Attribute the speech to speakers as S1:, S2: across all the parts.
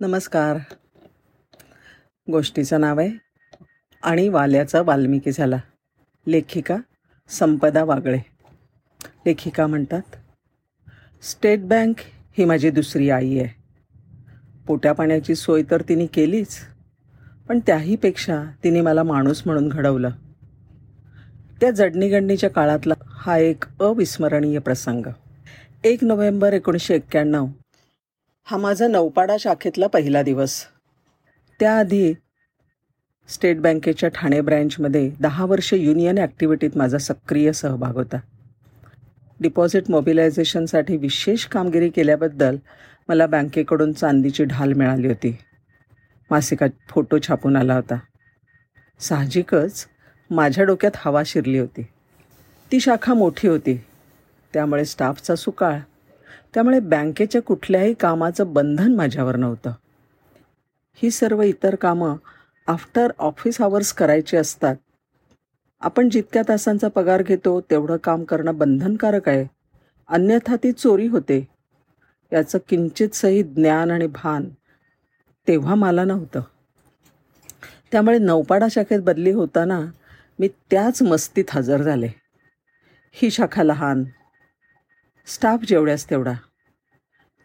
S1: नमस्कार. गोष्टीचं नाव आहे आणि वाल्याचा वाल्मिकी झाला. लेखिका संपदा वागळे. लेखिका म्हणतात स्टेट बँक ही माझी दुसरी आई आहे. पोट्या पाण्याची सोय तर तिने केलीच पण त्याहीपेक्षा तिने मला माणूस म्हणून घडवलं. त्या जडणीगडणीच्या काळातला हा एक अविस्मरणीय प्रसंग. एक नोव्हेंबर एकोणीसशे एक्क्याण्णव हा माझा नौपाडा शाखेतला पहिला दिवस. त्याआधी स्टेट बँकेच्या ठाणे ब्रँचमध्ये दहा वर्ष युनियन ॲक्टिव्हिटीत माझा सक्रिय सहभाग होता. डिपॉझिट मोबिलायझेशनसाठी विशेष कामगिरी केल्याबद्दल मला बँकेकडून चांदीची ढाल मिळाली होती. मासिकात फोटो छापून आला होता. साहजिकच माझ्या डोक्यात हवा शिरली होती. ती शाखा मोठी होती. त्यामुळे स्टाफचा सुकाळ त्यामुळे बँकेच्या कुठल्याही कामाचं बंधन माझ्यावर नव्हतं. ही सर्व इतर कामं आफ्टर ऑफिस आवर्स करायची असतात. आपण जितक्या तासांचा पगार घेतो तेवढं काम करणं बंधनकारक आहे. अन्यथा ती चोरी होते. याचं किंचितसही ज्ञान आणि भान तेव्हा मला नव्हतं. त्यामुळे नौपाडा शाखेत बदली होताना मी त्याच मस्तीत हजर झाले. ही शाखा लहान स्टाफ जेवढ्यास तेवढा.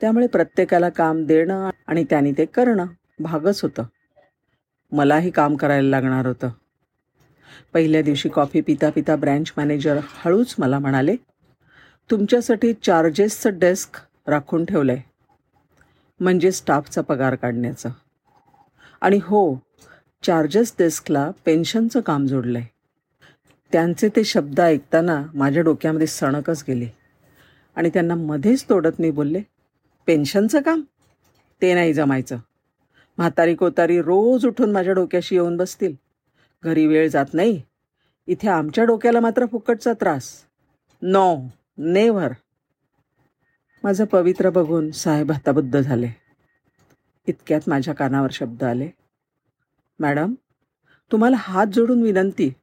S1: त्यामुळे प्रत्येकाला काम देणं आणि त्यांनी ते करणं भागच होतं. मलाही काम करायला लागणार होतं. पहिल्या दिवशी कॉफी पिता पिता ब्रँच मॅनेजर हळूच मला म्हणाले तुमच्यासाठी चार्जेसचं डेस्क राखून ठेवलं आहे म्हणजे स्टाफचा पगार काढण्याचं. आणि हो चार्जेस डेस्कला पेन्शनचं काम जोडलं आहे त्यांचे ते शब्द ऐकताना माझ्या डोक्यामध्ये सणकच गेली. आणि त्यांना मध्येच तोडत मी बोलले पेन्शनचं काम? ते नाही जमायचं. म्हातारी कोतारी रोज उठून माझ्या डोक्याशी येऊन बसतील. घरी वेळ जात नाही. इथे आमच्या डोक्याला मात्र फुकटचा त्रास. नो नेव्हर माझं पवित्र बघून साहेब हताबुद्ध झाले. इतक्यात माझ्या कानावर शब्द आले. मॅडम तुम्हाला हात जोडून विनंती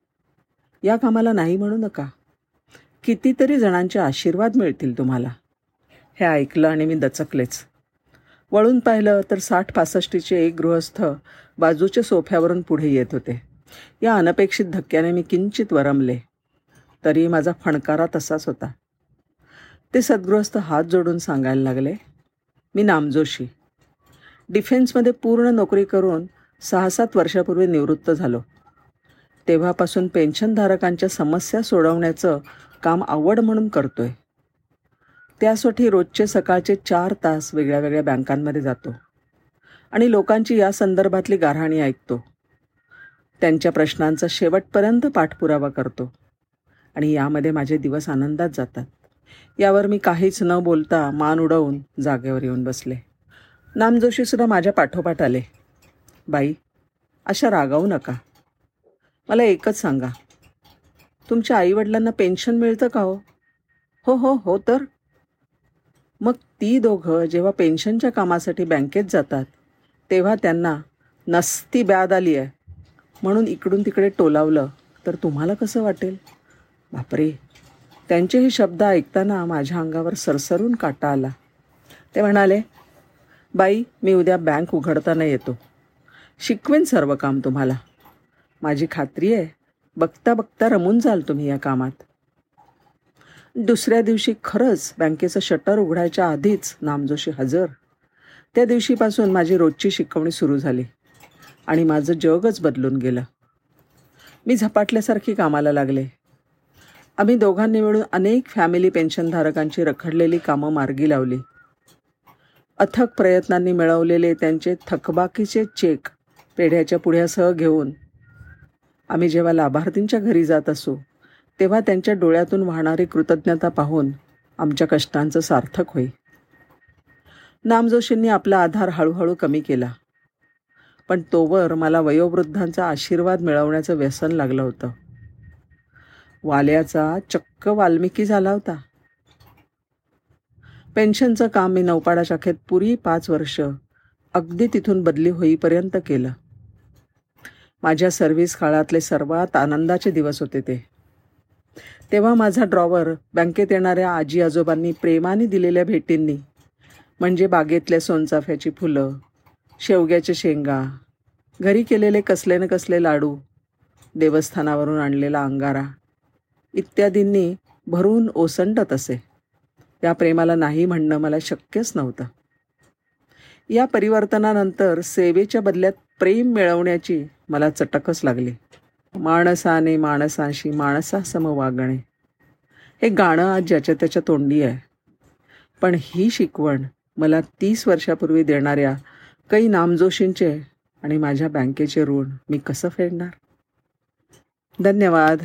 S1: या कामाला नाही म्हणू नका. कितीतरी जणांचे आशीर्वाद मिळतील तुम्हाला. हे ऐकलं आणि मी दचकलेच. वळून पाहिलं तर साठ पासष्टीचे एक गृहस्थ बाजूच्या सोफ्यावरून पुढे येत होते. या अनपेक्षित धक्क्याने मी किंचित वरमले. तरी माझा फणकारा तसाच होता. ते सद्गृहस्थ हात जोडून सांगायला लागले मी नामजोशी. डिफेन्समध्ये पूर्ण नोकरी करून सहा सात वर्षापूर्वी निवृत्त झालो. तेव्हापासून पेन्शनधारकांच्या समस्या सोडवण्याचं काम आवड म्हणून करतोय. त्यासाठी रोजचे सकाळचे चार तास वेगळ्या वेगळ्या बँकांमध्ये जातो. आणि लोकांची या संदर्भातली गारहाणी ऐकतो. त्यांच्या प्रश्नांचा शेवटपर्यंत पाठपुरावा करतो. आणि यामध्ये माझे दिवस आनंदात जातात. यावर मी काहीच न बोलता मान उडवून जागेवर येऊन बसले. नामजोशीसुद्धा माझ्या पाठोपाठ आले. बाई अशा रागावू नका. मला एकच सांगा. तुमच्या आईवडिलांना पेन्शन मिळतं का हो? हो हो हो तर. मग ती दोघं जेव्हा पेन्शनच्या कामासाठी बँकेत जातात तेव्हा त्यांना नसती ब्याद आली आहे. म्हणून इकडून तिकडे टोलावलं. तर तुम्हाला कसं वाटेल? बापरे! त्यांचे हे शब्द ऐकताना माझ्या अंगावर सरसरून काटा आला. ते म्हणाले बाई मी उद्या बँक उघडताना येतो. शिकवेन सर्व काम तुम्हाला. माझी खात्री आहे बघता बघता रमून जाल तुम्ही या कामात. दुसऱ्या दिवशी खरंच बँकेचं शटर उघडायच्या आधीच नामजोशी हजर. त्या दिवशीपासून माझी रोजची शिकवणी सुरू झाली आणि माझं जगच बदलून गेलं. मी झपाटल्यासारखी कामाला लागले. आम्ही दोघांनी मिळून अनेक फॅमिली पेन्शनधारकांची रखडलेली कामं मार्गी लावली. अथक प्रयत्नांनी मिळवलेले त्यांचे थकबाकीचे चेक पेढ्याच्या पुढ्यासह घेऊन आम्ही जेव्हा लाभार्थींच्या घरी जात असू तेव्हा त्यांच्या डोळ्यातून वाहणारी कृतज्ञता पाहून आमच्या कष्टांचं सार्थक होई. नामजोशींनी आपला आधार हळूहळू कमी केला. पण तोवर मला वयोवृद्धांचा आशीर्वाद मिळवण्याचं व्यसन लागलं होतं. वाल्याचा चक्क वाल्मिकी झाला होता. पेन्शनचं काम मी नौपाडा शाखेत पुरी पाच वर्ष अगदी तिथून बदली होईपर्यंत केलं. माझ्या सर्व्हिस काळातले सर्वात आनंदाचे दिवस होते ते. तेव्हा माझा ड्रॉवर बँकेत येणाऱ्या आजी आजोबांनी प्रेमाने दिलेल्या भेटींनी म्हणजे बागेतल्या सोनचाफ्याची फुलं शेवग्याच्या शेंगा घरी केलेले कसले न कसले लाडू देवस्थानावरून आणलेला अंगारा इत्यादींनी भरून ओसंडत असे. या प्रेमाला नाही म्हणणं मला शक्यच नव्हतं. या परिवर्तनानंतर सेवेच्या बदल्यात प्रेम मिळवण्याची मला चटकच लागली. माणसाने माणसाशी माणसासम वागणे. हे गाणं आज ज्याच्या त्याच्या तोंडी आहे. पण ही शिकवण मला तीस वर्षापूर्वी देणाऱ्या काही नामजोशींचे आणि माझ्या बँकेचे ऋण मी कसं फेडणार? धन्यवाद.